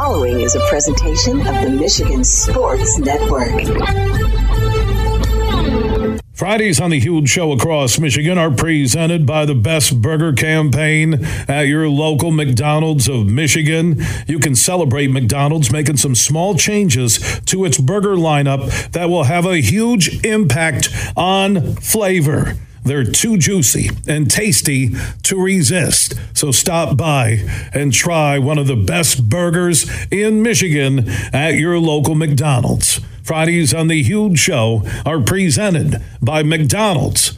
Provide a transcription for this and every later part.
following is a presentation of the Michigan Sports Network. Fridays on the Huge Show across Michigan are presented by the Best Burger Campaign at your local McDonald's of Michigan. You can celebrate McDonald's making some small changes to its burger lineup that will have a huge impact on flavor. They're too juicy and tasty to resist. So stop by and try one of the best burgers in Michigan at your local McDonald's. Fridays on the Huge Show are presented by McDonald's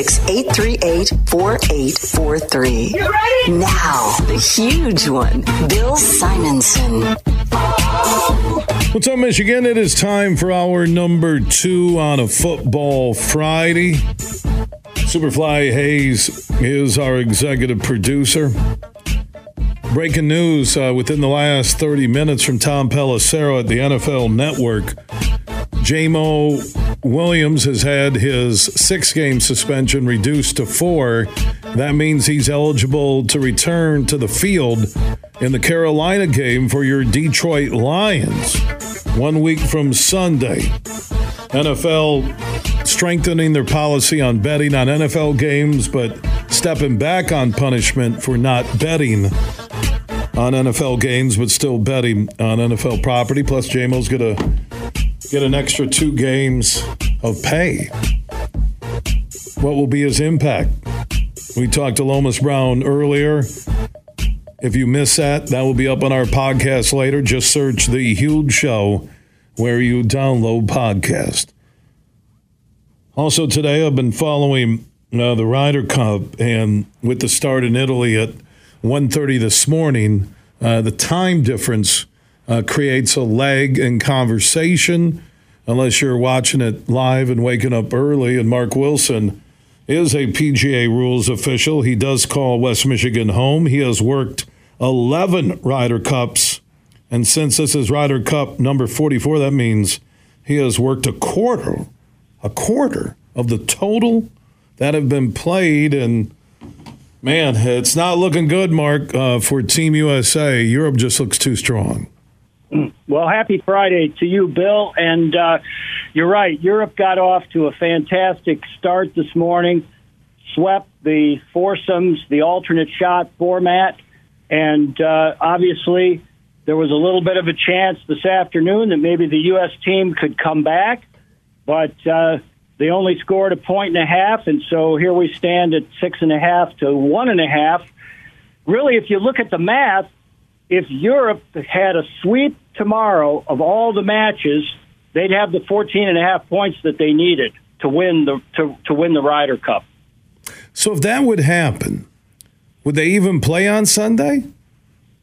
838 4843. Now, the huge one, Bill Simonson. What's up, Michigan? It is time for our number two on a football Friday. Superfly Hayes is our executive producer. Breaking news uh, within the last 30 minutes from Tom Pelissero at the NFL Network. Jamo Williams has had his six game suspension reduced to four. That means he's eligible to return to the field in the Carolina game for your Detroit Lions one week from Sunday. NFL strengthening their policy on betting on NFL games, but stepping back on punishment for not betting on NFL games, but still betting on NFL property. Plus, Jamo's going to get an extra two games of pay. What will be his impact? We talked to Lomas Brown earlier. If you miss that, that will be up on our podcast later. Just search The Huge Show where you download podcast. Also today, I've been following uh, the Ryder Cup, and with the start in Italy at 1.30 this morning, uh, the time difference uh, creates a lag in conversation unless you're watching it live and waking up early. And Mark Wilson is a PGA rules official. He does call West Michigan home. He has worked 11 Ryder Cups. And since this is Ryder Cup number 44, that means he has worked a quarter, a quarter of the total that have been played. And man, it's not looking good, Mark, uh, for Team USA. Europe just looks too strong. Well, happy Friday to you, Bill. And uh, you're right. Europe got off to a fantastic start this morning, swept the foursomes, the alternate shot format, and uh, obviously there was a little bit of a chance this afternoon that maybe the U.S. team could come back, but uh, they only scored a point and a half, and so here we stand at six and a half to one and a half. Really, if you look at the math, if Europe had a sweep tomorrow of all the matches, they'd have the 14 and a half points that they needed to win the to, to win the Ryder Cup. So if that would happen, would they even play on Sunday?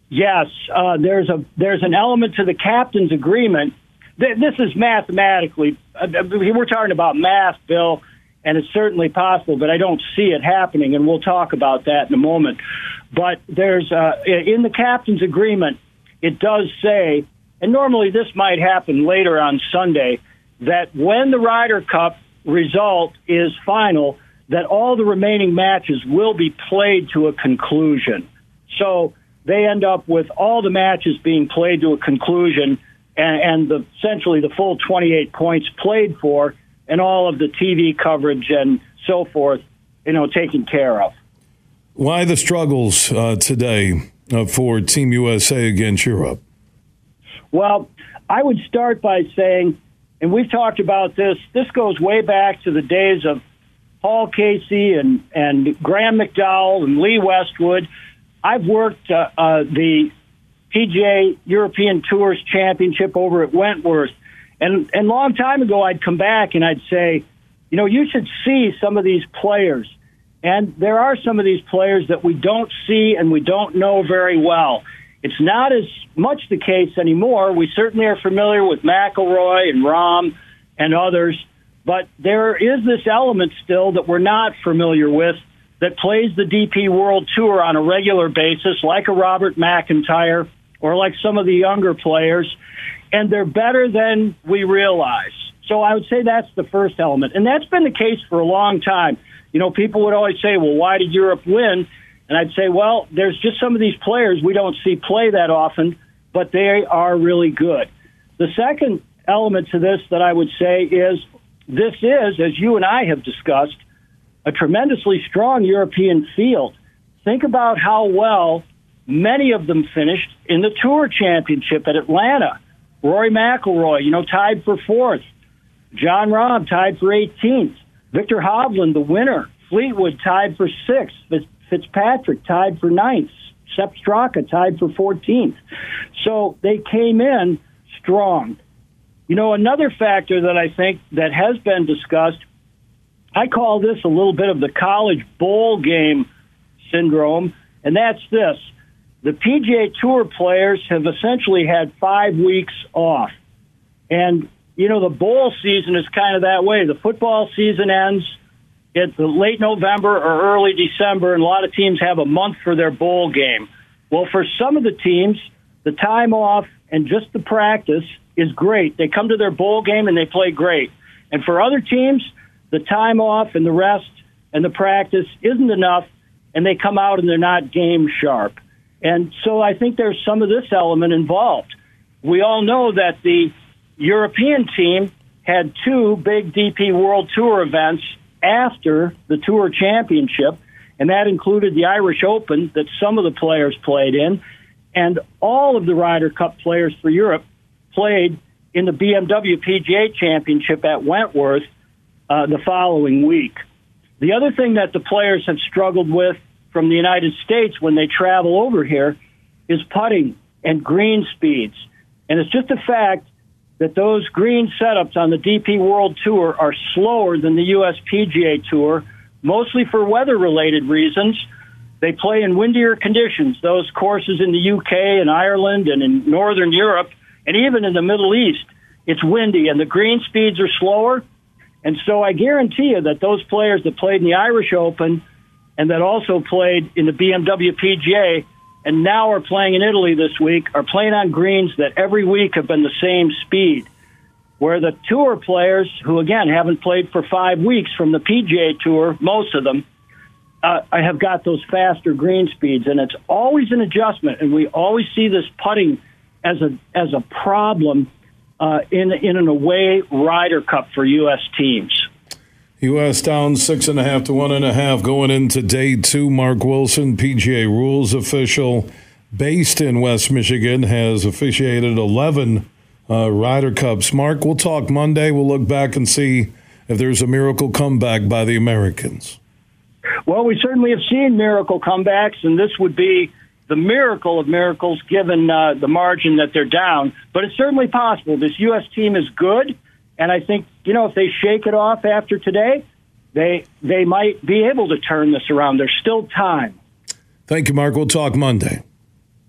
Yes, uh, there's a there's an element to the captain's agreement. This is mathematically. Uh, we're talking about math, Bill, and it's certainly possible, but I don't see it happening, and we'll talk about that in a moment. But there's uh, in the captain's agreement, it does say, and normally this might happen later on Sunday, that when the Ryder Cup result is final, that all the remaining matches will be played to a conclusion. So they end up with all the matches being played to a conclusion and, and the, essentially the full 28 points played for and all of the TV coverage and so forth, you know, taken care of. Why the struggles uh, today uh, for Team USA against Europe? Well, I would start by saying, and we've talked about this, this goes way back to the days of Paul Casey and, and Graham McDowell and Lee Westwood. I've worked uh, uh, the PGA European Tours Championship over at Wentworth, and and long time ago I'd come back and I'd say, you know, you should see some of these players, and there are some of these players that we don't see and we don't know very well. It's not as much the case anymore. We certainly are familiar with McIlroy and Rahm and others, but there is this element still that we're not familiar with that plays the DP World Tour on a regular basis, like a Robert McIntyre or like some of the younger players, and they're better than we realize. So I would say that's the first element. And that's been the case for a long time. You know, people would always say, well, why did Europe win? And I'd say, well, there's just some of these players we don't see play that often, but they are really good. The second element to this that I would say is this is, as you and I have discussed, a tremendously strong European field. Think about how well many of them finished in the Tour Championship at Atlanta. Rory McIlroy, you know, tied for fourth. Jon Rahm tied for 18th. Viktor Hovland, the winner. Fleetwood tied for sixth. Fitzpatrick tied for ninth. Sepp Straka tied for 14th. So they came in strong. You know, another factor that I think that has been discussed, I call this a little bit of the college bowl game syndrome, and that's this. The PGA Tour players have essentially had five weeks off. And, you know, the bowl season is kind of that way. The football season ends it's late November or early December, and a lot of teams have a month for their bowl game. Well, for some of the teams, the time off and just the practice is great. They come to their bowl game and they play great. And for other teams, the time off and the rest and the practice isn't enough, and they come out and they're not game sharp. And so I think there's some of this element involved. We all know that the European team had two big DP World Tour events after the Tour Championship, and that included the Irish Open that some of the players played in, and all of the Ryder Cup players for Europe played in the BMW PGA Championship at Wentworth uh, the following week. The other thing that the players have struggled with from the United States when they travel over here is putting and green speeds. And it's just a fact that those green setups on the DP World Tour are slower than the US PGA Tour, mostly for weather related reasons. They play in windier conditions. Those courses in the UK and Ireland and in Northern Europe and even in the Middle East, it's windy and the green speeds are slower. And so I guarantee you that those players that played in the Irish Open and that also played in the BMW PGA and now are playing in Italy this week are playing on greens that every week have been the same speed. Where the tour players, who again haven't played for five weeks from the PGA Tour, most of them, uh, have got those faster green speeds, and it's always an adjustment. And we always see this putting as a as a problem uh, in in an away Ryder Cup for U.S. teams. U.S. down six and a half to one and a half going into day two. Mark Wilson, PGA rules official based in West Michigan, has officiated 11 uh, Ryder Cups. Mark, we'll talk Monday. We'll look back and see if there's a miracle comeback by the Americans. Well, we certainly have seen miracle comebacks, and this would be the miracle of miracles given uh, the margin that they're down. But it's certainly possible. This U.S. team is good. And I think, you know, if they shake it off after today, they they might be able to turn this around. There's still time. Thank you, Mark. We'll talk Monday.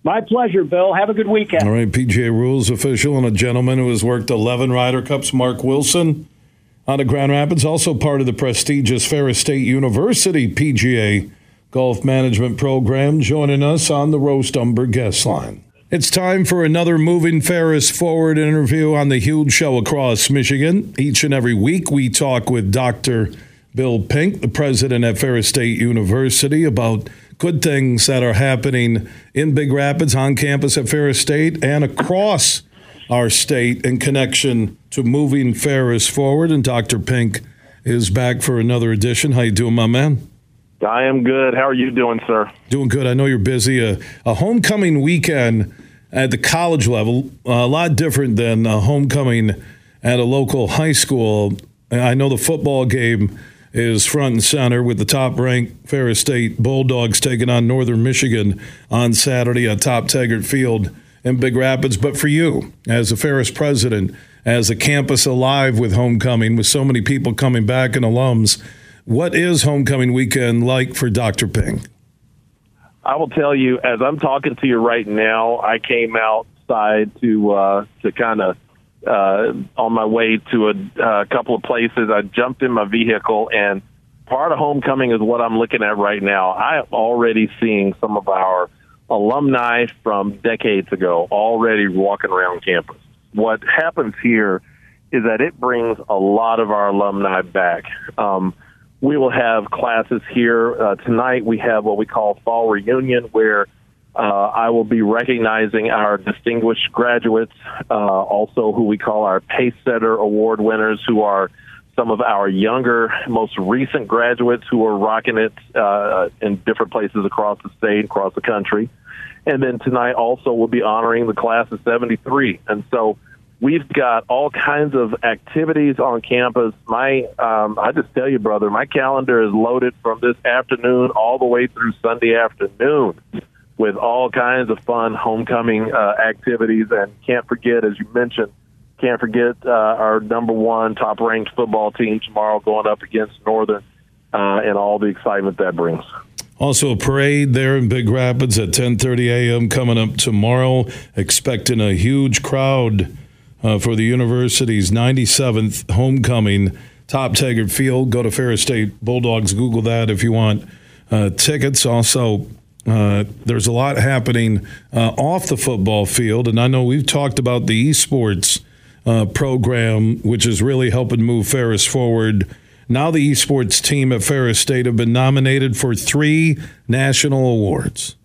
My pleasure, Bill. Have a good weekend. All right, PGA Rules official and a gentleman who has worked 11 Ryder Cups, Mark Wilson, out of Grand Rapids, also part of the prestigious Ferris State University PGA Golf Management Program, joining us on the Roast Umber guest line. It's time for another Moving Ferris Forward interview on the huge show across Michigan. Each and every week, we talk with Dr. Bill Pink, the president at Ferris State University, about good things that are happening in Big Rapids, on campus at Ferris State, and across our state in connection to moving Ferris forward. And Dr. Pink is back for another edition. How you doing, my man? I am good. How are you doing, sir? Doing good. I know you're busy. A, a homecoming weekend at the college level, a lot different than a homecoming at a local high school. I know the football game is front and center with the top ranked Ferris State Bulldogs taking on Northern Michigan on Saturday at Top Taggart Field in Big Rapids. But for you, as a Ferris president, as a campus alive with homecoming, with so many people coming back and alums, what is homecoming weekend like for Dr. Pink? I will tell you, as I'm talking to you right now, I came outside to uh, to kind of uh, on my way to a uh, couple of places. I jumped in my vehicle, and part of homecoming is what I'm looking at right now. I am already seeing some of our alumni from decades ago already walking around campus. What happens here is that it brings a lot of our alumni back. Um, we will have classes here uh, tonight. We have what we call fall reunion, where uh, I will be recognizing our distinguished graduates, uh, also who we call our Pace Setter Award winners, who are some of our younger, most recent graduates who are rocking it uh, in different places across the state, across the country. And then tonight also we'll be honoring the class of 73. And so we've got all kinds of activities on campus. My, um, I just tell you, brother, my calendar is loaded from this afternoon all the way through Sunday afternoon with all kinds of fun homecoming uh, activities. And can't forget, as you mentioned, can't forget uh, our number one top ranked football team tomorrow going up against Northern uh, and all the excitement that brings. Also, a parade there in Big Rapids at 10:30 a.m. coming up tomorrow. Expecting a huge crowd uh, for the university's 97th homecoming. Top Taggart Field. Go to Ferris State Bulldogs. Google that if you want uh, tickets. Also, uh, there's a lot happening uh, off the football field, and I know we've talked about the esports uh, program, which is really helping move Ferris forward. Now, the esports team at Ferris State have been nominated for three national awards.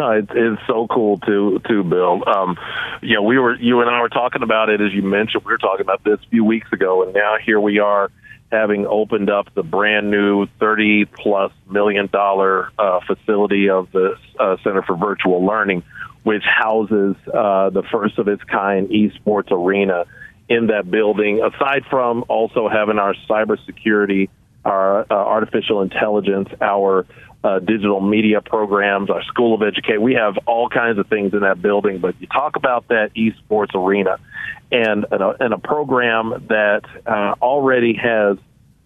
It's, so cool to too, Bill. Um, you know, we were you and I were talking about it as you mentioned. We were talking about this a few weeks ago, and now here we are having opened up the brand new 30 plus million dollar uh, facility of the uh, Center for Virtual Learning, which houses uh, the first of its kind esports arena in that building. Aside from also having our cybersecurity, our uh, artificial intelligence, our uh, digital media programs, our School of Education. We have all kinds of things in that building, but you talk about that esports arena and, and, a, and a program that uh, already has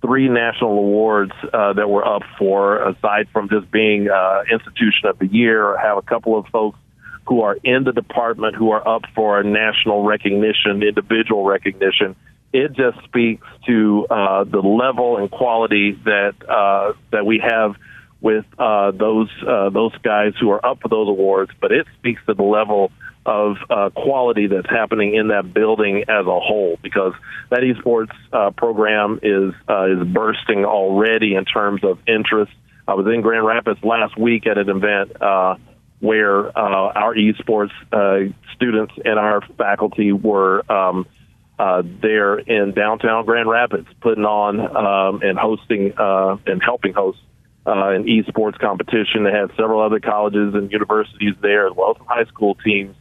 three national awards uh, that we're up for, aside from just being uh, Institution of the Year. Have a couple of folks who are in the department who are up for national recognition, individual recognition. It just speaks to uh, the level and quality that uh, that we have with uh, those uh, those guys who are up for those awards, but it speaks to the level of uh, quality that's happening in that building as a whole. Because that esports uh, program is uh, is bursting already in terms of interest. I was in Grand Rapids last week at an event uh, where uh, our esports uh, students and our faculty were. Um, uh, there in downtown Grand Rapids, putting on um, and hosting uh, and helping host uh, an esports competition. They had several other colleges and universities there, as well as some high school teams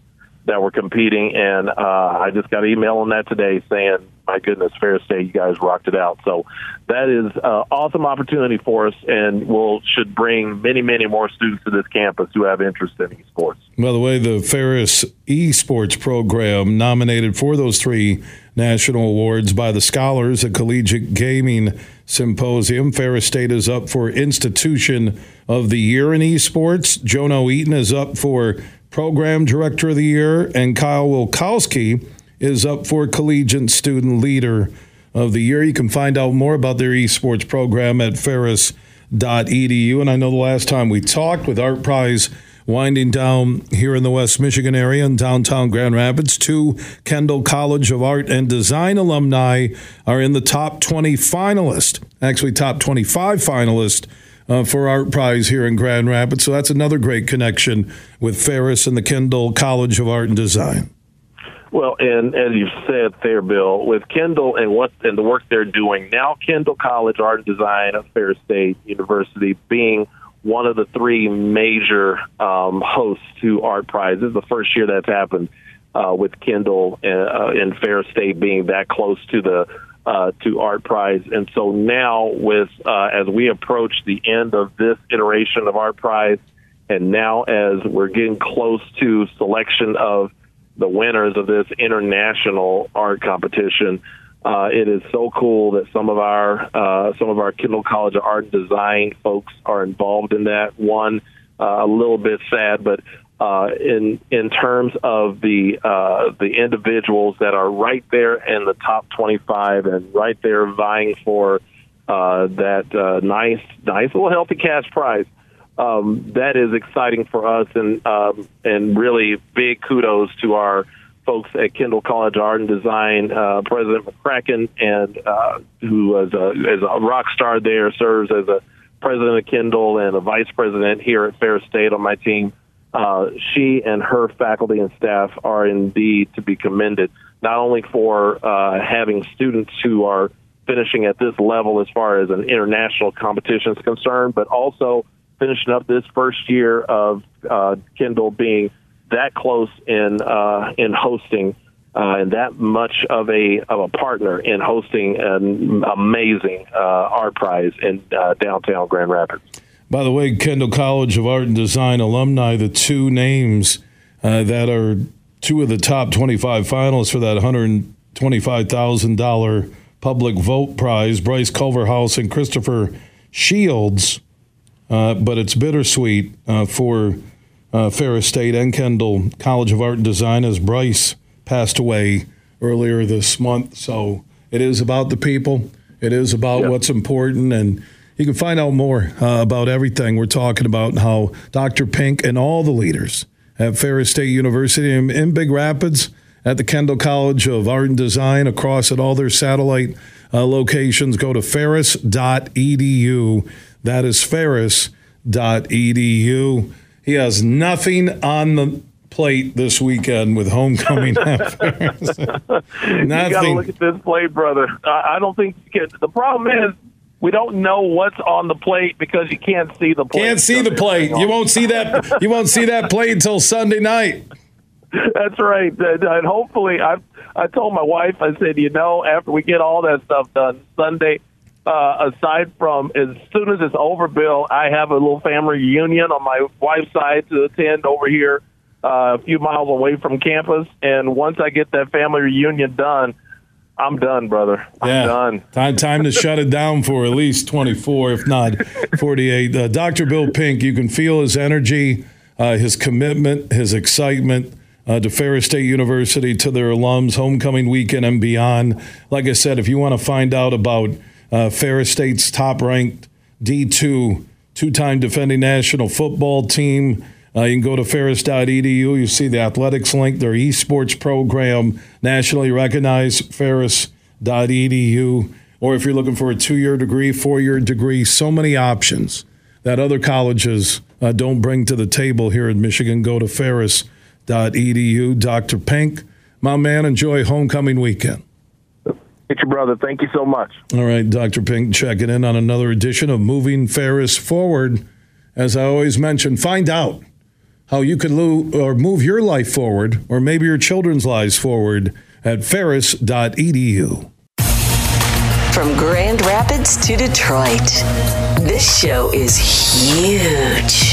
that were competing. And uh, I just got an email on that today saying, my goodness, Ferris State, you guys rocked it out. So that is an awesome opportunity for us, and will should bring many, many more students to this campus who have interest in esports. By the way, the Ferris esports program nominated for those three national awards by the scholars at Collegiate Gaming Symposium. Ferris State is up for Institution of the Year in Esports. Jono Eaton is up for Program Director of the Year, and Kyle Wilkowski is up for Collegiate Student Leader of the Year. You can find out more about their esports program at ferris.edu. And I know the last time we talked with Art Prize winding down here in the West Michigan area in downtown Grand Rapids. Two Kendall College of Art and Design alumni are in the top 20 finalists, actually, top 25 finalists. Uh, for Art Prize here in Grand Rapids. So that's another great connection with Ferris and the Kendall College of Art and Design. Well, and as you said there, Bill, with Kendall and what and the work they're doing now, Kendall College Art and Design at Ferris State University being one of the three major um, hosts to Art Prize. This is the first year that's happened uh, with Kendall uh, and Ferris State being that close to the uh, to Art Prize, and so now with uh, as we approach the end of this iteration of Art Prize, and now as we're getting close to selection of the winners of this international art competition. Uh, it is so cool that some of our uh, some of our Kendall College of Art Design folks are involved in that. One uh, a little bit sad, but uh, in in terms of the uh, the individuals that are right there in the top 25 and right there vying for uh, that nice nice little healthy cash prize. Um, that is exciting for us, and um, and really big kudos to our folks at Kendall College of Art and Design, uh, President McCracken, and uh, who was a, is a rock star there, serves as a president of Kendall and a vice president here at Ferris State on my team. Uh, she and her faculty and staff are indeed to be commended, not only for uh, having students who are finishing at this level as far as an international competition is concerned, but also finishing up this first year of uh, Kendall being that close in uh, in hosting uh, and that much of a of a partner in hosting an amazing uh, art prize in uh, downtown Grand Rapids. By the way, Kendall College of Art and Design alumni, the two names uh, that are two of the top 25 finalists for that $125,000 public vote prize, Bryce Culverhouse and Christopher Shields. Uh, but it's bittersweet uh, for uh, Ferris State and Kendall College of Art and Design as Bryce passed away earlier this month. So it is about the people. It is about yep. what's important. And you can find out more uh, about everything we're talking about and how Dr. Pink and all the leaders at Ferris State University in, in Big Rapids, at the Kendall College of Art and Design, across at all their satellite uh, locations, go to ferris.edu. That is ferris.edu. He has nothing on the plate this weekend with homecoming Nothing. you got to look at this plate, brother. I, I don't think the problem is we don't know what's on the plate because you can't see the plate. Can't see the plate. You won't see that. You won't see that plate until Sunday night. That's right. And hopefully, I I told my wife. I said, you know, after we get all that stuff done Sunday, uh, aside from as soon as it's over, Bill, I have a little family reunion on my wife's side to attend over here uh, a few miles away from campus. And once I get that family reunion done, I'm done, brother. I'm yeah. done. Time, time to shut it down for at least 24, if not 48. Uh, Dr. Bill Pink, you can feel his energy, uh, his commitment, his excitement. Uh, to Ferris State University, to their alums, homecoming weekend and beyond. Like I said, if you want to find out about uh, Ferris State's top ranked D2 two time defending national football team. Uh, you can go to ferris.edu. You see the athletics link, their esports program, nationally recognized ferris.edu. Or if you're looking for a two year degree, four year degree, so many options that other colleges uh, don't bring to the table here in Michigan. Go to ferris.edu. Dr. Pink, my man, enjoy homecoming weekend. Get your brother. Thank you so much. All right, Dr. Pink, checking in on another edition of Moving Ferris Forward. As I always mention, find out how you can lo- or move your life forward, or maybe your children's lives forward at ferris.edu. From Grand Rapids to Detroit, this show is huge.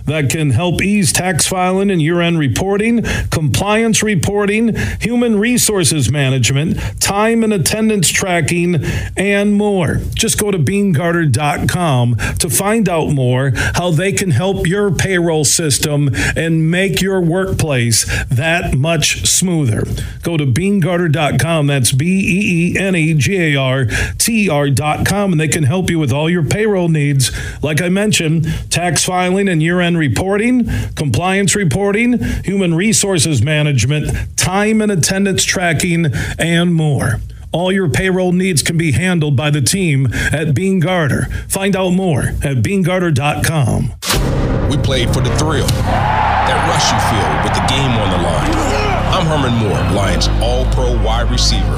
That can help ease tax filing and year end reporting, compliance reporting, human resources management, time and attendance tracking, and more. Just go to beenegarter.com to find out more how they can help your payroll system and make your workplace that much smoother. Go to beenegarter.com. That's B E E N E G A R T R.com, and they can help you with all your payroll needs. Like I mentioned, tax filing and year end reporting, compliance reporting, human resources management, time and attendance tracking, and more All your payroll needs can be handled by the team at Beene Garter. Find out more at BeeneGarter.com. We played for the thrill, that rush you feel with the game on the line. I'm Herman Moore, Lions All Pro wide receiver.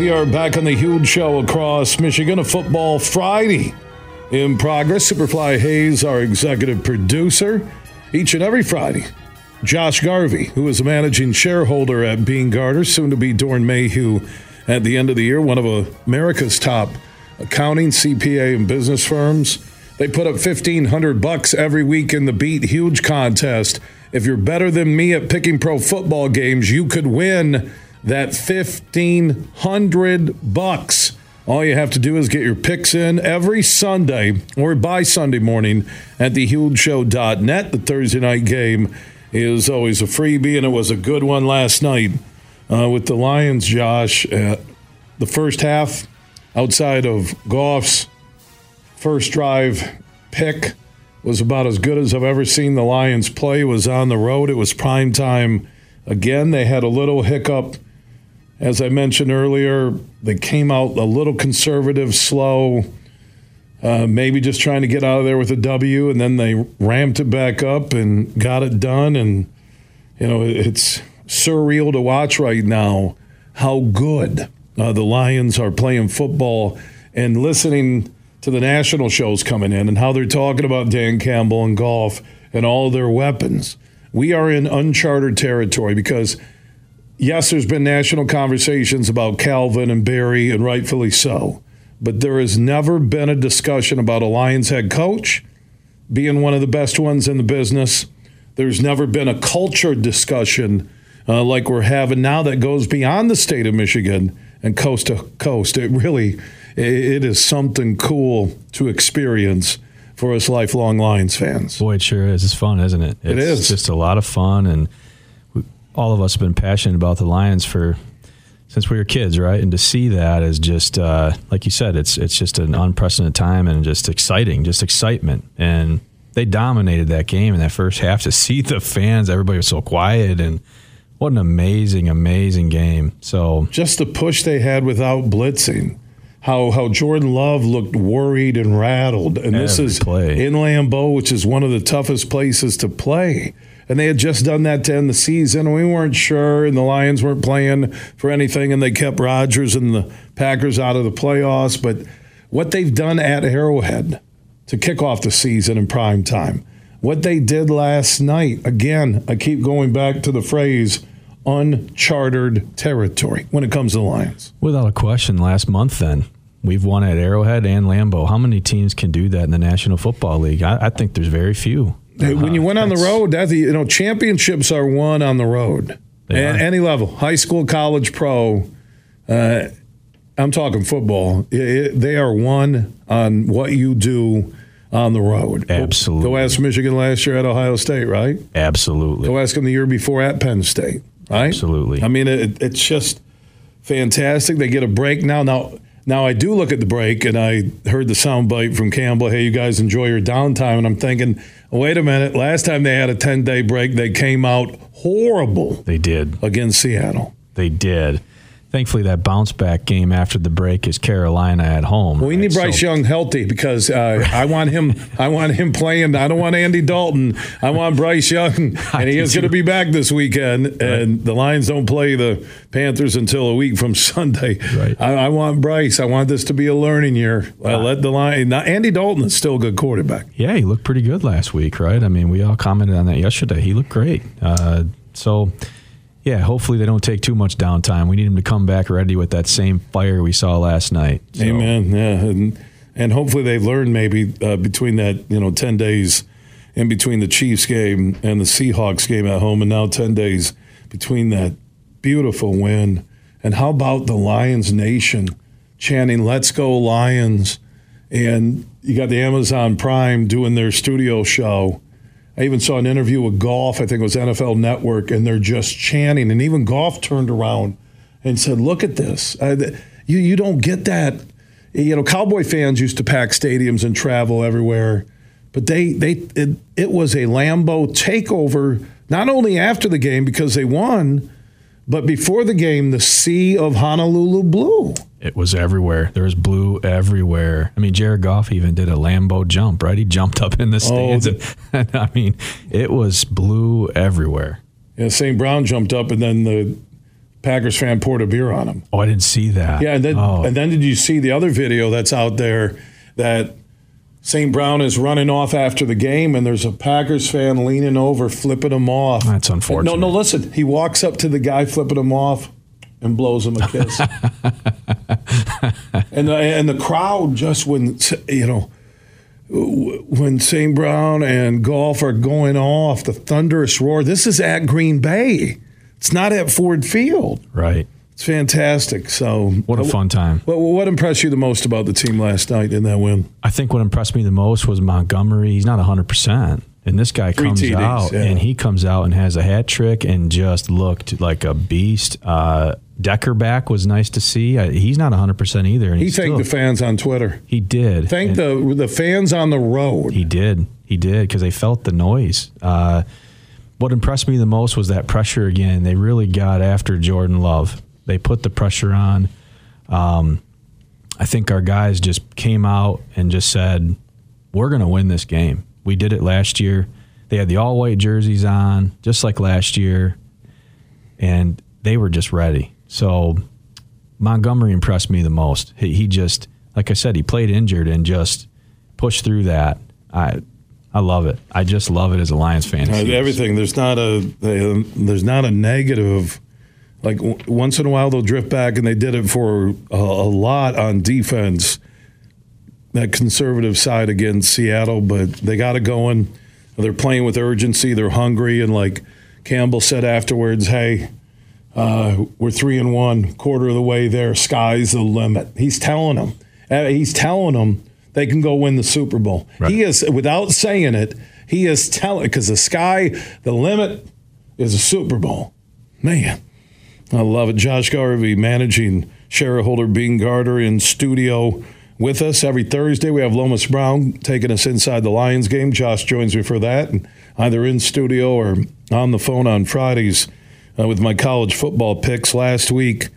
We are back on the huge show across Michigan, a football Friday in progress. Superfly Hayes, our executive producer, each and every Friday. Josh Garvey, who is a managing shareholder at Beene Garter, soon to be Doeren Mayhew at the end of the year, one of America's top accounting, CPA, and business firms. They put up 1500 bucks every week in the Beat Huge contest. If you're better than me at picking pro football games, you could win that 1500 bucks. All you have to do is get your picks in every Sunday or by Sunday morning at thehugeshow.net. The Thursday night game is always a freebie, and it was a good one last night uh, with the Lions, Josh. Uh, the first half, outside of Goff's first drive pick, was about as good as I've ever seen the Lions play. It was on the road, it was prime time. Again, they had a little hiccup as I mentioned earlier, they came out a little conservative, slow, uh, maybe just trying to get out of there with a W, and then they ramped it back up and got it done. And, you know, it's surreal to watch right now how good uh, the Lions are playing football and listening to the national shows coming in and how they're talking about Dan Campbell and Goff and all their weapons. We are in uncharted territory because – yes, there's been national conversations about Calvin and Barry, and rightfully so. But there has never been a discussion about a Lions head coach being one of the best ones in the business. There's never been a culture discussion uh, like we're having now that goes beyond the state of Michigan and coast to coast. It really, it is something cool to experience for us lifelong Lions fans. Boy, it sure is. It's fun, isn't it? It's it is. just a lot of fun and all of us have been passionate about the Lions for since we were kids, right? And to see that is just uh, like you said, it's it's just an unprecedented time and just exciting, just excitement. And they dominated that game in that first half. To see the fans, everybody was so quiet, and what an amazing, amazing game. So just the push they had without blitzing. How, how Jordan Love looked worried and rattled. And this is play. in Lambeau, which is one of the toughest places to play and they had just done that to end the season. We weren't sure, and the Lions weren't playing for anything, and they kept Rodgers and the Packers out of the playoffs. But what they've done at Arrowhead to kick off the season in prime time, what they did last night, again, I keep going back to the phrase uncharted territory when it comes to the Lions. Without a question, last month then. We've won at Arrowhead and Lambeau. How many teams can do that in the National Football League? I, I think there's very few. Uh, when you went on the road, that you know championships are won on the road at any level, high school, college, pro. Uh, I'm talking football. It, it, they are won on what you do on the road. Absolutely. Go ask Michigan last year at Ohio State, right? Absolutely. Go ask them the year before at Penn State, right? Absolutely. I mean, it, it's just fantastic. They get a break now. Now now I do look at the break, and I heard the soundbite from Campbell. Hey, you guys enjoy your downtime, and I'm thinking, wait a minute. Last time they had a 10 day break, they came out horrible. They did against Seattle. They did. Thankfully that bounce back game after the break is Carolina at home. We need? Bryce So- Young healthy because uh, I want him. I want him playing. I don't want Andy Dalton. I want Bryce Young, and he is going to be back this weekend. And the Lions don't play the Panthers until a week from Sunday. Right. I, I want Bryce. I want this to be a learning year. I let the line. Now, Andy Dalton is still a good quarterback. Yeah, he looked pretty good last week, right? I mean, we all commented on that yesterday. He looked great. Uh, so, yeah, hopefully they don't take too much downtime. We need them to come back ready with that same fire we saw last night. So, Amen. Yeah, and and hopefully they've learned maybe uh, between that you know ten days in between the Chiefs game and the Seahawks game at home, and now ten days between that beautiful win. And how about the Lions Nation chanting "Let's go Lions"? And you got the Amazon Prime doing their studio show. I even saw an interview with Goff. I think it was NFL Network, and they're just chanting. And even Goff turned around and said, "Look at this. Th- you you don't get that. You know, Cowboy fans used to pack stadiums and travel everywhere, but they they it, it was a Lambeau takeover. Not only after the game because they won, but before the game, the sea of Honolulu blue. It was everywhere. There was blue everywhere. I mean, Jared Goff even did a Lambeau jump, right? He jumped up in the oh, stands. the- and, I mean, it was blue everywhere. Yeah, St. Brown jumped up, and then the Packers fan poured a beer on him. Oh, I didn't see that. Yeah, and then oh, and then did you see the other video that's out there that St. Brown is running off after the game, and there's a Packers fan leaning over, flipping him off. That's unfortunate. No, no, listen. He walks up to the guy flipping him off and blows him a kiss. and the, and the crowd just when you know when St. Brown and Goff are going off, the thunderous roar. This is at Green Bay. It's not at Ford Field. right. It's fantastic. So What a fun time. What, what impressed you the most about the team last night in that win? I think what impressed me the most was Montgomery. He's not 100%. And this guy Three comes TDs, out yeah. and he comes out and has a hat trick and just looked like a beast. Uh, Decker back was nice to see. Uh, he's not 100% either. And He thanked still- the fans on Twitter. He did. Thank the the fans on the road. He did. He did because they felt the noise. Uh, what impressed me the most was that pressure again. They really got after Jordan Love. They put the pressure on. Um, I think our guys just came out and just said, "We're going to win this game." We did it last year. They had the all white jerseys on, just like last year, and they were just ready. So Montgomery impressed me the most. He, he just, like I said, he played injured and just pushed through that. I, I love it. I just love it as a Lions fan. Uh, everything. There's not a there's not a negative. Like w- once in a while they'll drift back, and they did it for a, a lot on defense. That conservative side against Seattle, but they got it going. They're playing with urgency. They're hungry, and like Campbell said afterwards, "Hey, uh, we're three and one, quarter of the way there. Sky's the limit." He's telling them. Uh, he's telling them they can go win the Super Bowl. He is without saying it. He is telling because the sky, the limit, is a Super Bowl. Man, I love it. Josh Garvey managing shareholder Beene Garter in studio with us every Thursday. We have Lomas Brown taking us inside the Lions game. Josh joins me for that, either in studio or on the phone on Fridays uh, with my college football picks. Last week,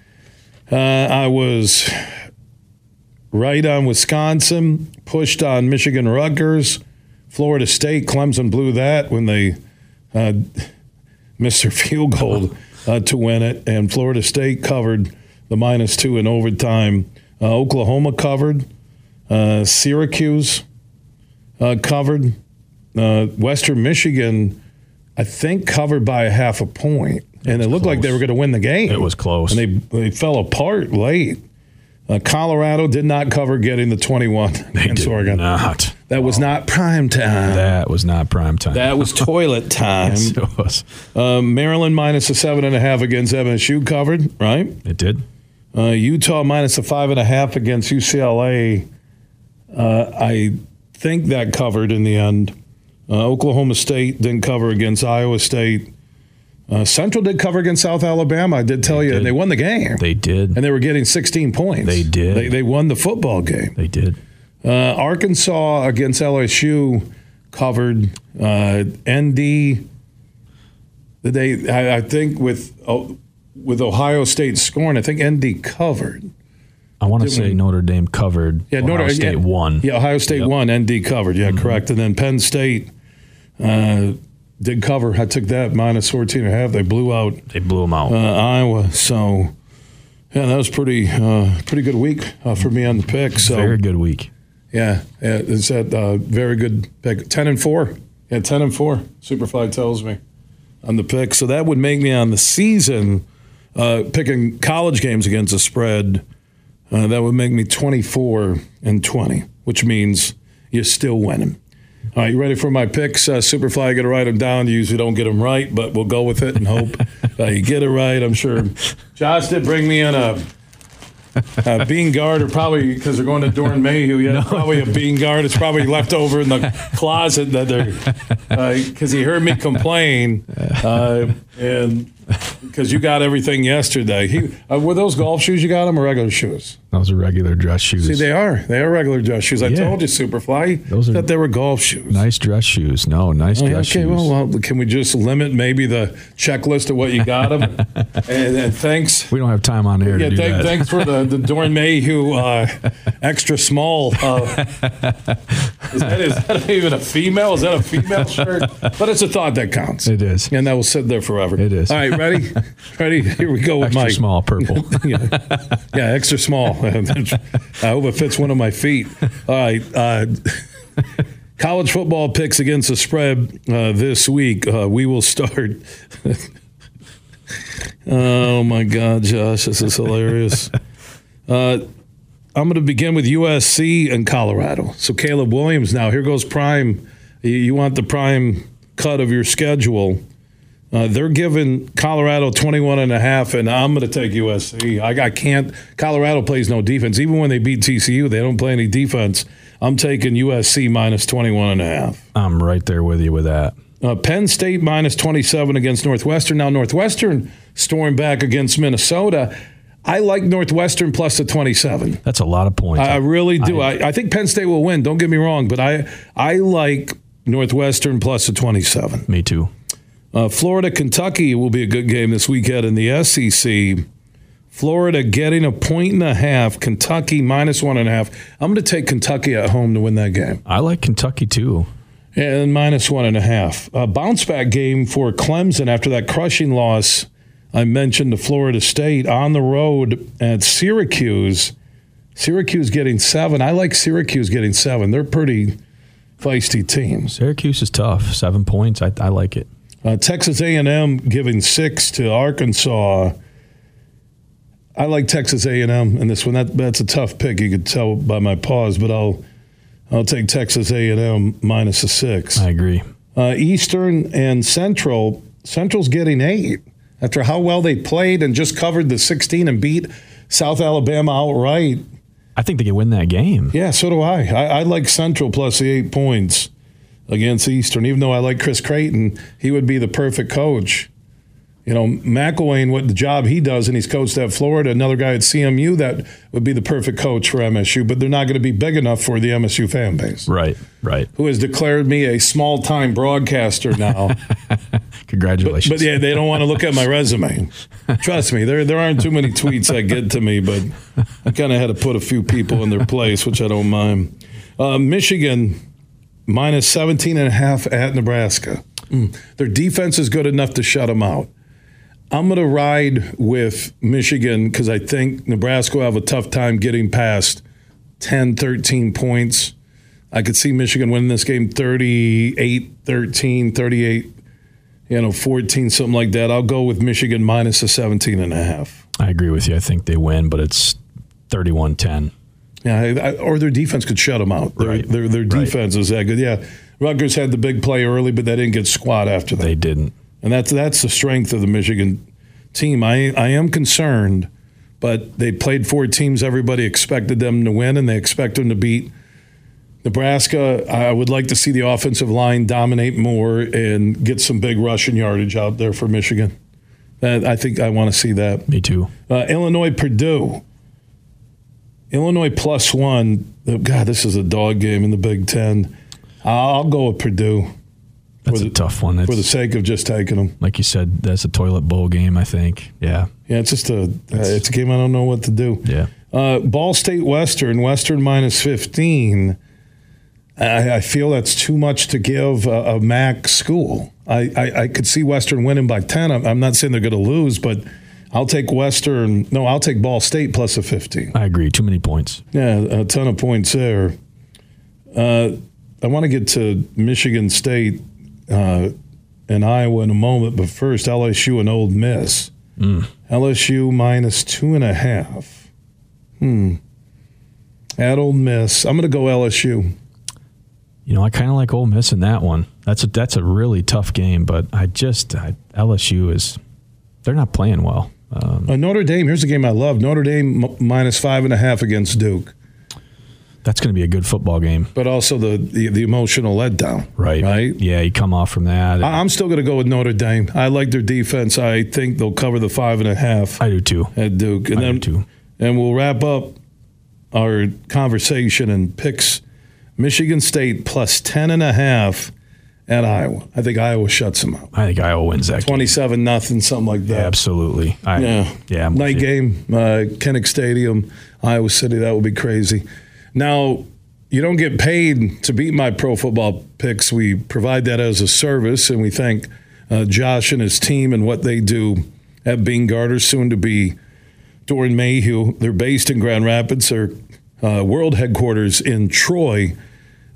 uh, I was right on Wisconsin, pushed on Michigan Rutgers, Florida State. Clemson blew that when they uh, missed their field goal uh, to win it, and Florida State covered the minus two in overtime. Uh, Oklahoma covered. Uh, Syracuse uh, covered. Uh, Western Michigan, I think, covered by a half a point, and it looked like they were going to win the game. It was close. and they they fell apart late. Uh, Colorado did not cover getting the 21 They against did Oregon. not. That was not prime time. That was not prime time. That was toilet time. Yes, it was. Um, Maryland minus a seven and a half against MSU covered, right? It did. Uh, Utah minus a five and a half against UCLA. Uh, I think that covered in the end. Uh, Oklahoma State didn't cover against Iowa State. Uh, Central did cover against South Alabama. I did tell you, did. and they won the game. They did. and they were getting 16 points. They did. They, they won the football game. They did. Uh, Arkansas against LSU covered. Uh, ND. They, I, I think, with oh, with Ohio State scoring. I think ND covered. I want to say we? Notre Dame covered. Yeah, Ohio Notre State yeah, won. Yeah, Ohio State Yep. won. ND covered. Yeah, correct. And then Penn State uh, did cover. I took that minus 14 and a half. They blew out They blew them out. uh, Iowa. So yeah, that was pretty uh, pretty good week uh, for me on the pick. So Very good week. yeah, yeah, it's that uh, very good pick. Ten and four. Yeah, ten and four. Superfly tells me on the pick. So that would make me on the season uh, picking college games against the spread. Uh, that would make me twenty four and twenty, which means you're still winning. All right, you ready for my picks? Uh, Superfly, I got to write them down. You usually don't get them right, but we'll go with it and hope uh, you get it right. I'm sure. Josh did bring me in a uh, Beene Garter, or probably because they're going to Doeren Mayhew. Yeah, probably a Beene Garter. It's probably left over in the closet that they're because he heard me complain, uh, and because you got everything yesterday. He uh, were those golf shoes you got them or regular shoes? Those are regular dress shoes. See, they are. They are regular dress shoes. I Yeah. told you, Superfly, Those are- that they were golf shoes. nice dress shoes. No, nice Oh, dress okay, shoes. well, well, can we just limit maybe the checklist of what you got them? and, and thanks. we don't have time on air Yeah, to do thank, that. thanks for the, the Dorn Mayhew uh, extra small. Uh, is, that, is that even a female? Is that a female shirt? But it's a thought that counts. It is. And that will sit there forever. It is. All right, ready? ready? Here we go with Extra Mike. small, purple. yeah. yeah, extra small. I hope it fits one of my feet. All right. Uh, college football picks against the spread uh, this week. Uh, we will start. oh my God, Josh, this is hilarious. Uh, I'm going to begin with USC and Colorado. So Caleb Williams now. Here goes prime. You want the prime cut of your schedule. Uh, they're giving Colorado 21 and a half, and I'm going to take USC. I, I can't. Colorado plays no defense. Even when they beat TCU, they don't play any defense. I'm taking USC minus 21 and a half. I'm right there with you with that. Uh, Penn State minus 27 against Northwestern. Now, Northwestern stormed back against Minnesota. I like Northwestern plus the 27. That's a lot of points. I, I really do. I, I think Penn State will win. Don't get me wrong, but I I like Northwestern plus the 27. Me too. Uh, Florida, Kentucky will be a good game this weekend in the SEC. Florida getting a point and a half, Kentucky minus one and a half. I'm going to take Kentucky at home to win that game. I like Kentucky too. And minus one and a half. A bounce back game for Clemson after that crushing loss I mentioned to Florida State on the road at Syracuse. Syracuse getting seven. I like Syracuse getting seven. They're pretty feisty teams. Syracuse is tough. Seven points. I, I like it. Uh, Texas A&M giving six to Arkansas. I like Texas A&M in this one. That that's a tough pick. You could tell by my pause, but I'll I'll take Texas A&M minus a six. I agree. Uh, Eastern and Central. Central's getting eight after how well they played and just covered the 16 and beat South Alabama outright. I think they can win that game. Yeah, so do I. I, I like Central plus the eight points against Eastern, even though I like Chris Creighton. He would be the perfect coach. You know, McElwain, what the job he does, and he's coached at Florida. Another guy at CMU that would be the perfect coach for MSU, but they're not going to be big enough for the MSU fan base, Right. Right. who has declared me a small time broadcaster now. Congratulations. But yeah, they don't want to look at my resume. Trust me, there there aren't too many tweets that get to me, but I kind of had to put a few people in their place, which I don't mind. Uh, Michigan minus 17 and a half at Nebraska. Mm. Their defense is good enough to shut them out. I'm going to ride with Michigan because I think Nebraska will have a tough time getting past 10, 13 points. I could see Michigan winning this game 38 13, 38 you know, 14, something like that. I'll go with Michigan minus a 17 and a half. I agree with you. I think they win, but it's 31 10. Yeah, or their defense could shut them out. Their, Right. their, their Right. defense is that good. Yeah, Rutgers had the big play early, but they didn't get squat after that. They didn't. And that's that's the strength of the Michigan team. I I am concerned, but they played four teams everybody expected them to win, and they expect them to beat Nebraska. I would like to see the offensive line dominate more and get some big rushing yardage out there for Michigan. I think I want to see that. Me too. Uh, Illinois, Purdue. Illinois plus one. Oh, God, this is a dog game in the Big Ten. I'll go with Purdue. That's for a the, tough one. That's, for the sake of just taking them. like you said, that's a toilet bowl game. I think. Yeah. Yeah, it's just a uh, it's a game I don't know what to do. Yeah. Uh, Ball State Western, Western minus 15. I, I feel that's too much to give a, a MAC school. I, I, I could see Western winning by 10. I'm, I'm not saying they're going to lose, but I'll take Western. No, I'll take Ball State plus a 15. I agree. Too many points. Yeah, a ton of points there. Uh, I want to get to Michigan State uh, and Iowa in a moment, but first, LSU and Ole Miss. LSU minus two and a half. Hmm. At Ole Miss, I'm going to go LSU. You know, I kind of like Ole Miss in that one. That's a that's a really tough game, but I just I, LSU is they're not playing well. Um, Uh, Notre Dame. Here's a game I love. Notre Dame m- minus five and a half against Duke, that's going to be a good football game, but also the the, the emotional letdown. right? Right. Yeah, you come off from that. I- I'm still going to go with Notre Dame. I like their defense. I think they'll cover the five and a half. I do too. at Duke. And I then, do too. And we'll wrap up our conversation and picks Michigan State plus 10 and a half at Iowa. I think Iowa shuts them out. I think Iowa wins that game. 27 nothing, something like that. Absolutely. I, Yeah. Yeah. I'm Night game, uh, Kinnick Stadium, Iowa City. That would be crazy. Now, you don't get paid to beat my pro football picks. We provide that as a service, and we thank uh, Josh and his team and what they do at Beene Garter, soon to be Doeren Mayhew. They're based in Grand Rapids. Their uh, world headquarters in Troy.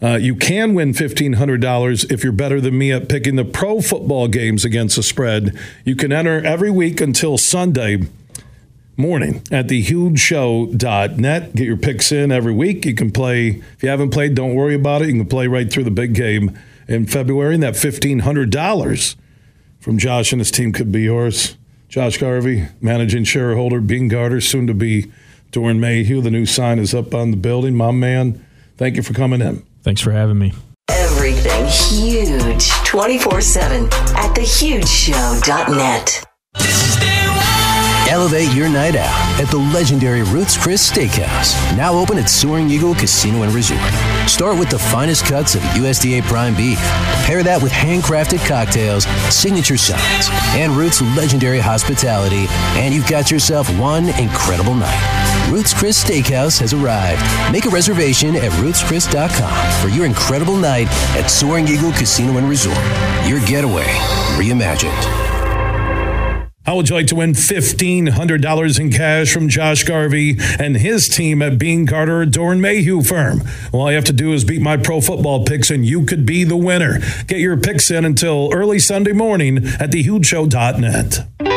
Uh, you can win $1,500 if you're better than me at picking the pro football games against the spread. You can enter every week until Sunday morning at thehugeshow.net. Get your picks in every week. You can play, if you haven't played, don't worry about it. You can play right through the big game in February, and that $1,500 from Josh and his team could be yours. Josh Garvey, managing shareholder, Beene Garter, soon to be Doeren Mayhew. The new sign is up on the building. My man, thank you for coming in. Thanks for having me. Everything huge 24 7 at thehugeshow.net. Elevate your night out at the legendary Ruth's Chris Steakhouse, now open at Soaring Eagle Casino and Resort. Start with the finest cuts of USDA prime beef. Pair that with handcrafted cocktails, signature sides, and Ruth's legendary hospitality, and you've got yourself one incredible night. Ruth's Chris Steakhouse has arrived. Make a reservation at ruthschris.com for your incredible night at Soaring Eagle Casino and Resort. Your getaway reimagined. How would you like to win $1,500 in cash from Josh Garvey and his team at Beene Garter Doeren Mayhew Firm? All you have to do is beat my pro football picks and you could be the winner. Get your picks in until early Sunday morning at thehugeshow.net.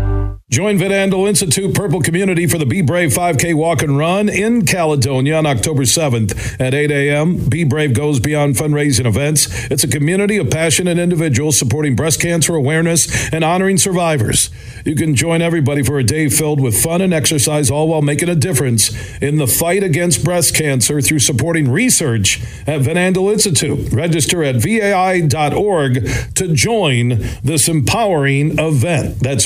Join Van Andel Institute Purple Community for the Be Brave 5K Walk and Run in Caledonia on October 7th at 8 a.m. Be Brave goes beyond fundraising events. It's a community of passionate individuals supporting breast cancer awareness and honoring survivors. You can join everybody for a day filled with fun and exercise, all while making a difference in the fight against breast cancer through supporting research at Van Andel Institute. Register at vai.org to join this empowering event. That's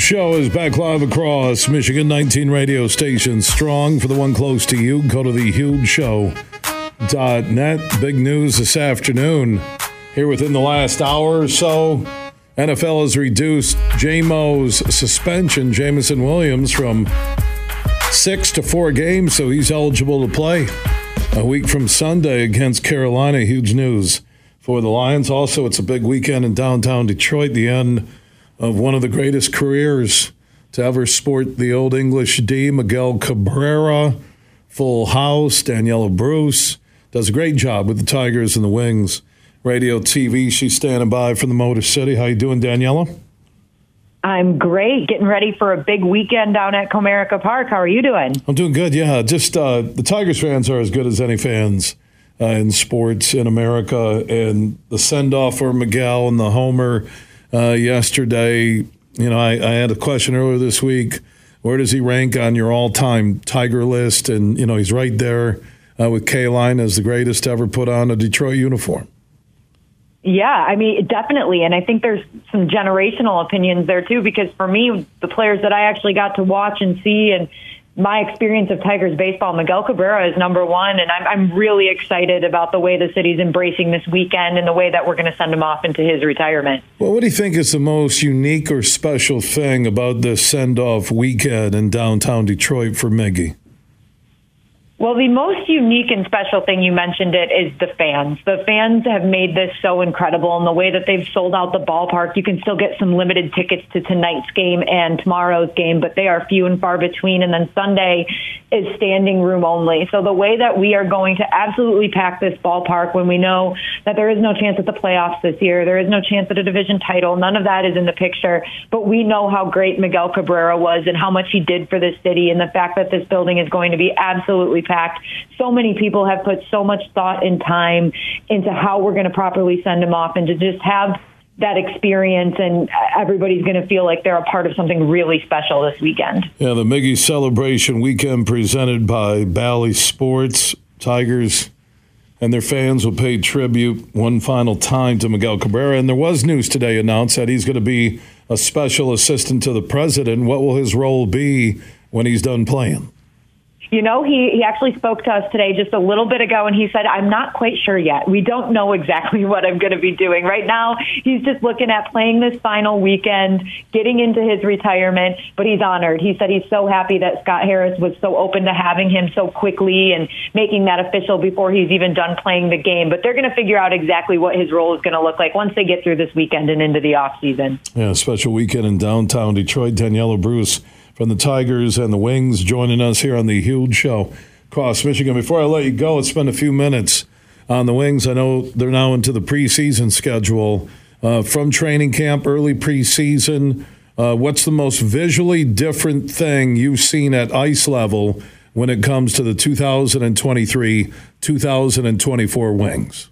Show is back live across Michigan 19 radio stations. Strong for the one close to you. Go to thehugeshow.net. Big news this afternoon. Here within the last hour or so, NFL has reduced Jamo's suspension, Jameson Williams, from six to four games, so he's eligible to play a week from Sunday against Carolina. Huge news for the Lions. Also, it's a big weekend in downtown Detroit, the end of one of the greatest careers to ever sport the Old English D, Miguel Cabrera, Full House, Daniella Bruce. Does a great job with the Tigers and the Wings. Radio TV, she's standing by from the Motor City. How you doing, Daniella? I'm great. Getting ready for a big weekend down at Comerica Park. How are you doing? I'm doing good. Yeah, just uh, the Tigers fans are as good as any fans uh, in sports in America, and the send off for Miguel and the homer uh, yesterday. You know, I, I had a question earlier this week. Where does he rank on your all-time Tiger list? And you know, he's right there uh, with Kaline as the greatest ever put on a Detroit uniform. Yeah, I mean, definitely. And I think there's some generational opinions there too, because for me, the players that I actually got to watch and see and my experience of Tigers baseball, Miguel Cabrera is number one, and I'm, I'm really excited about the way the city's embracing this weekend and the way that we're going to send him off into his retirement. Well, what do you think is the most unique or special thing about this send off weekend in downtown Detroit for Miggy? Well, the most unique and special thing you mentioned it is the fans. The fans have made this so incredible in the way that they've sold out the ballpark. You can still get some limited tickets to tonight's game and tomorrow's game, but they are few and far between. And then Sunday is standing room only. So the way that we are going to absolutely pack this ballpark when we know that there is no chance at the playoffs this year, there is no chance at a division title, none of that is in the picture. But we know how great Miguel Cabrera was and how much he did for this city and the fact that this building is going to be absolutely packed. so many people have put so much thought and time into how we're going to properly send him off and to just have that experience and everybody's going to feel like they're a part of something really special this weekend. Yeah, the Miggy Celebration Weekend presented by Bally Sports. Tigers and their fans will pay tribute one final time to Miguel Cabrera. And there was news today announced that he's going to be a special assistant to the president. What will his role be when he's done playing? You know, he, he actually spoke to us today just a little bit ago, and he said, I'm not quite sure yet. We don't know exactly what I'm going to be doing. Right now, he's just looking at playing this final weekend, getting into his retirement, but he's honored. He said he's so happy that Scott Harris was so open to having him so quickly and making that official before he's even done playing the game. But they're going to figure out exactly what his role is going to look like once they get through this weekend and into the off season. Yeah, special weekend in downtown Detroit. Daniella Bruce from the Tigers and the Wings joining us here on the Huge Show across Michigan. Before I let you go, let's spend a few minutes on the Wings. I know they're now into the preseason schedule uh, from training camp, early preseason. Uh, what's the most visually different thing you've seen at ice level when it comes to the 2023 2024 Wings?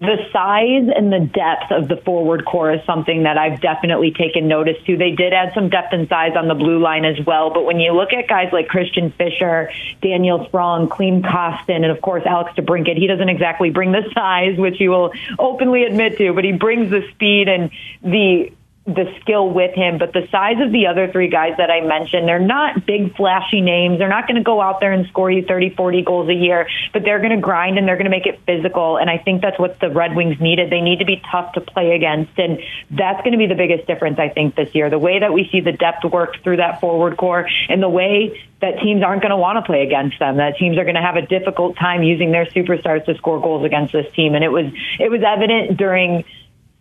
The size and the depth of the forward core is something that I've definitely taken notice to. They did add some depth and size on the blue line as well, but when you look at guys like Christian Fischer, Daniel Sprong, Klim Kostin, and of course Alex DeBrincat, he doesn't exactly bring the size, which he will openly admit to, but he brings the speed and the the skill with him, but the size of the other three guys that I mentioned, they're not big flashy names. They're not going to go out there and score you 30, 40 goals a year, but they're going to grind and they're going to make it physical. And I think that's what the Red Wings needed. They need to be tough to play against. And that's going to be the biggest difference, I think, this year. The way that we see the depth work through that forward core and the way that teams aren't going to want to play against them, that teams are going to have a difficult time using their superstars to score goals against this team. And it was, it was evident during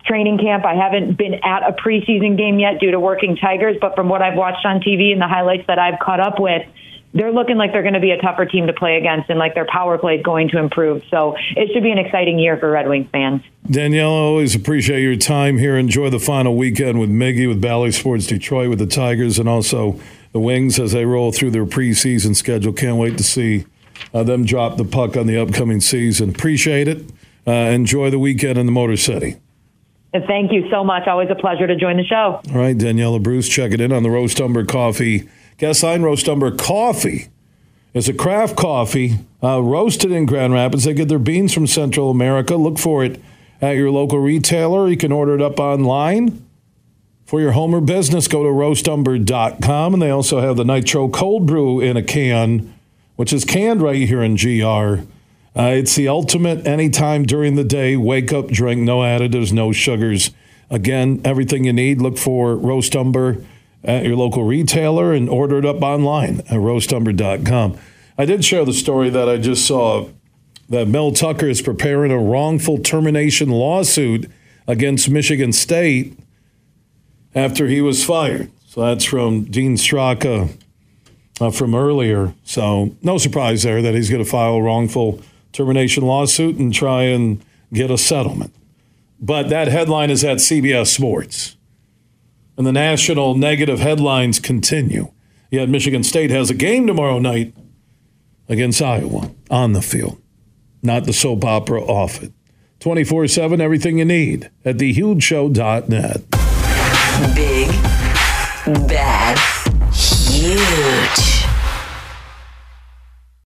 training camp. I haven't been at a preseason game yet due to working Tigers, but from what I've watched on TV and the highlights that I've caught up with, they're looking like they're going to be a tougher team to play against and like their power play is going to improve. So it should be an exciting year for Red Wings fans. Danielle, I always appreciate your time here. Enjoy the final weekend with Miggy, with Bally Sports Detroit, with the Tigers, and also the Wings as they roll through their preseason schedule. Can't wait to see uh, them drop the puck on the upcoming season. Appreciate it. Uh, enjoy the weekend in the Motor City. Thank you so much. Always a pleasure to join the show. All right, Daniella Bruce, check it in on the Roast Umber Coffee. Guest line Roast Umber Coffee is a craft coffee uh, roasted in Grand Rapids. They get their beans from Central America. Look for it at your local retailer. You can order it up online. For your home or business, go to roastumber.com. And they also have the Nitro Cold Brew in a can, which is canned right here in GR. Uh, it's the ultimate anytime during the day wake up drink, no additives, no sugars. Again, everything you need. Look for Roast Umber at your local retailer and order it up online at roastumber.com. I did share the story that I just saw that Mel Tucker is preparing a wrongful termination lawsuit against Michigan State after he was fired. So that's from Dean Straka uh, from earlier. So no surprise there that he's going to file a wrongful termination lawsuit and try and get a settlement. But that headline is at CBS Sports. And the national negative headlines continue. Yet Michigan State has a game tomorrow night against Iowa on the field, not the soap opera off it. 24 7, everything you need at thehugeshow.net. Big, bad, huge.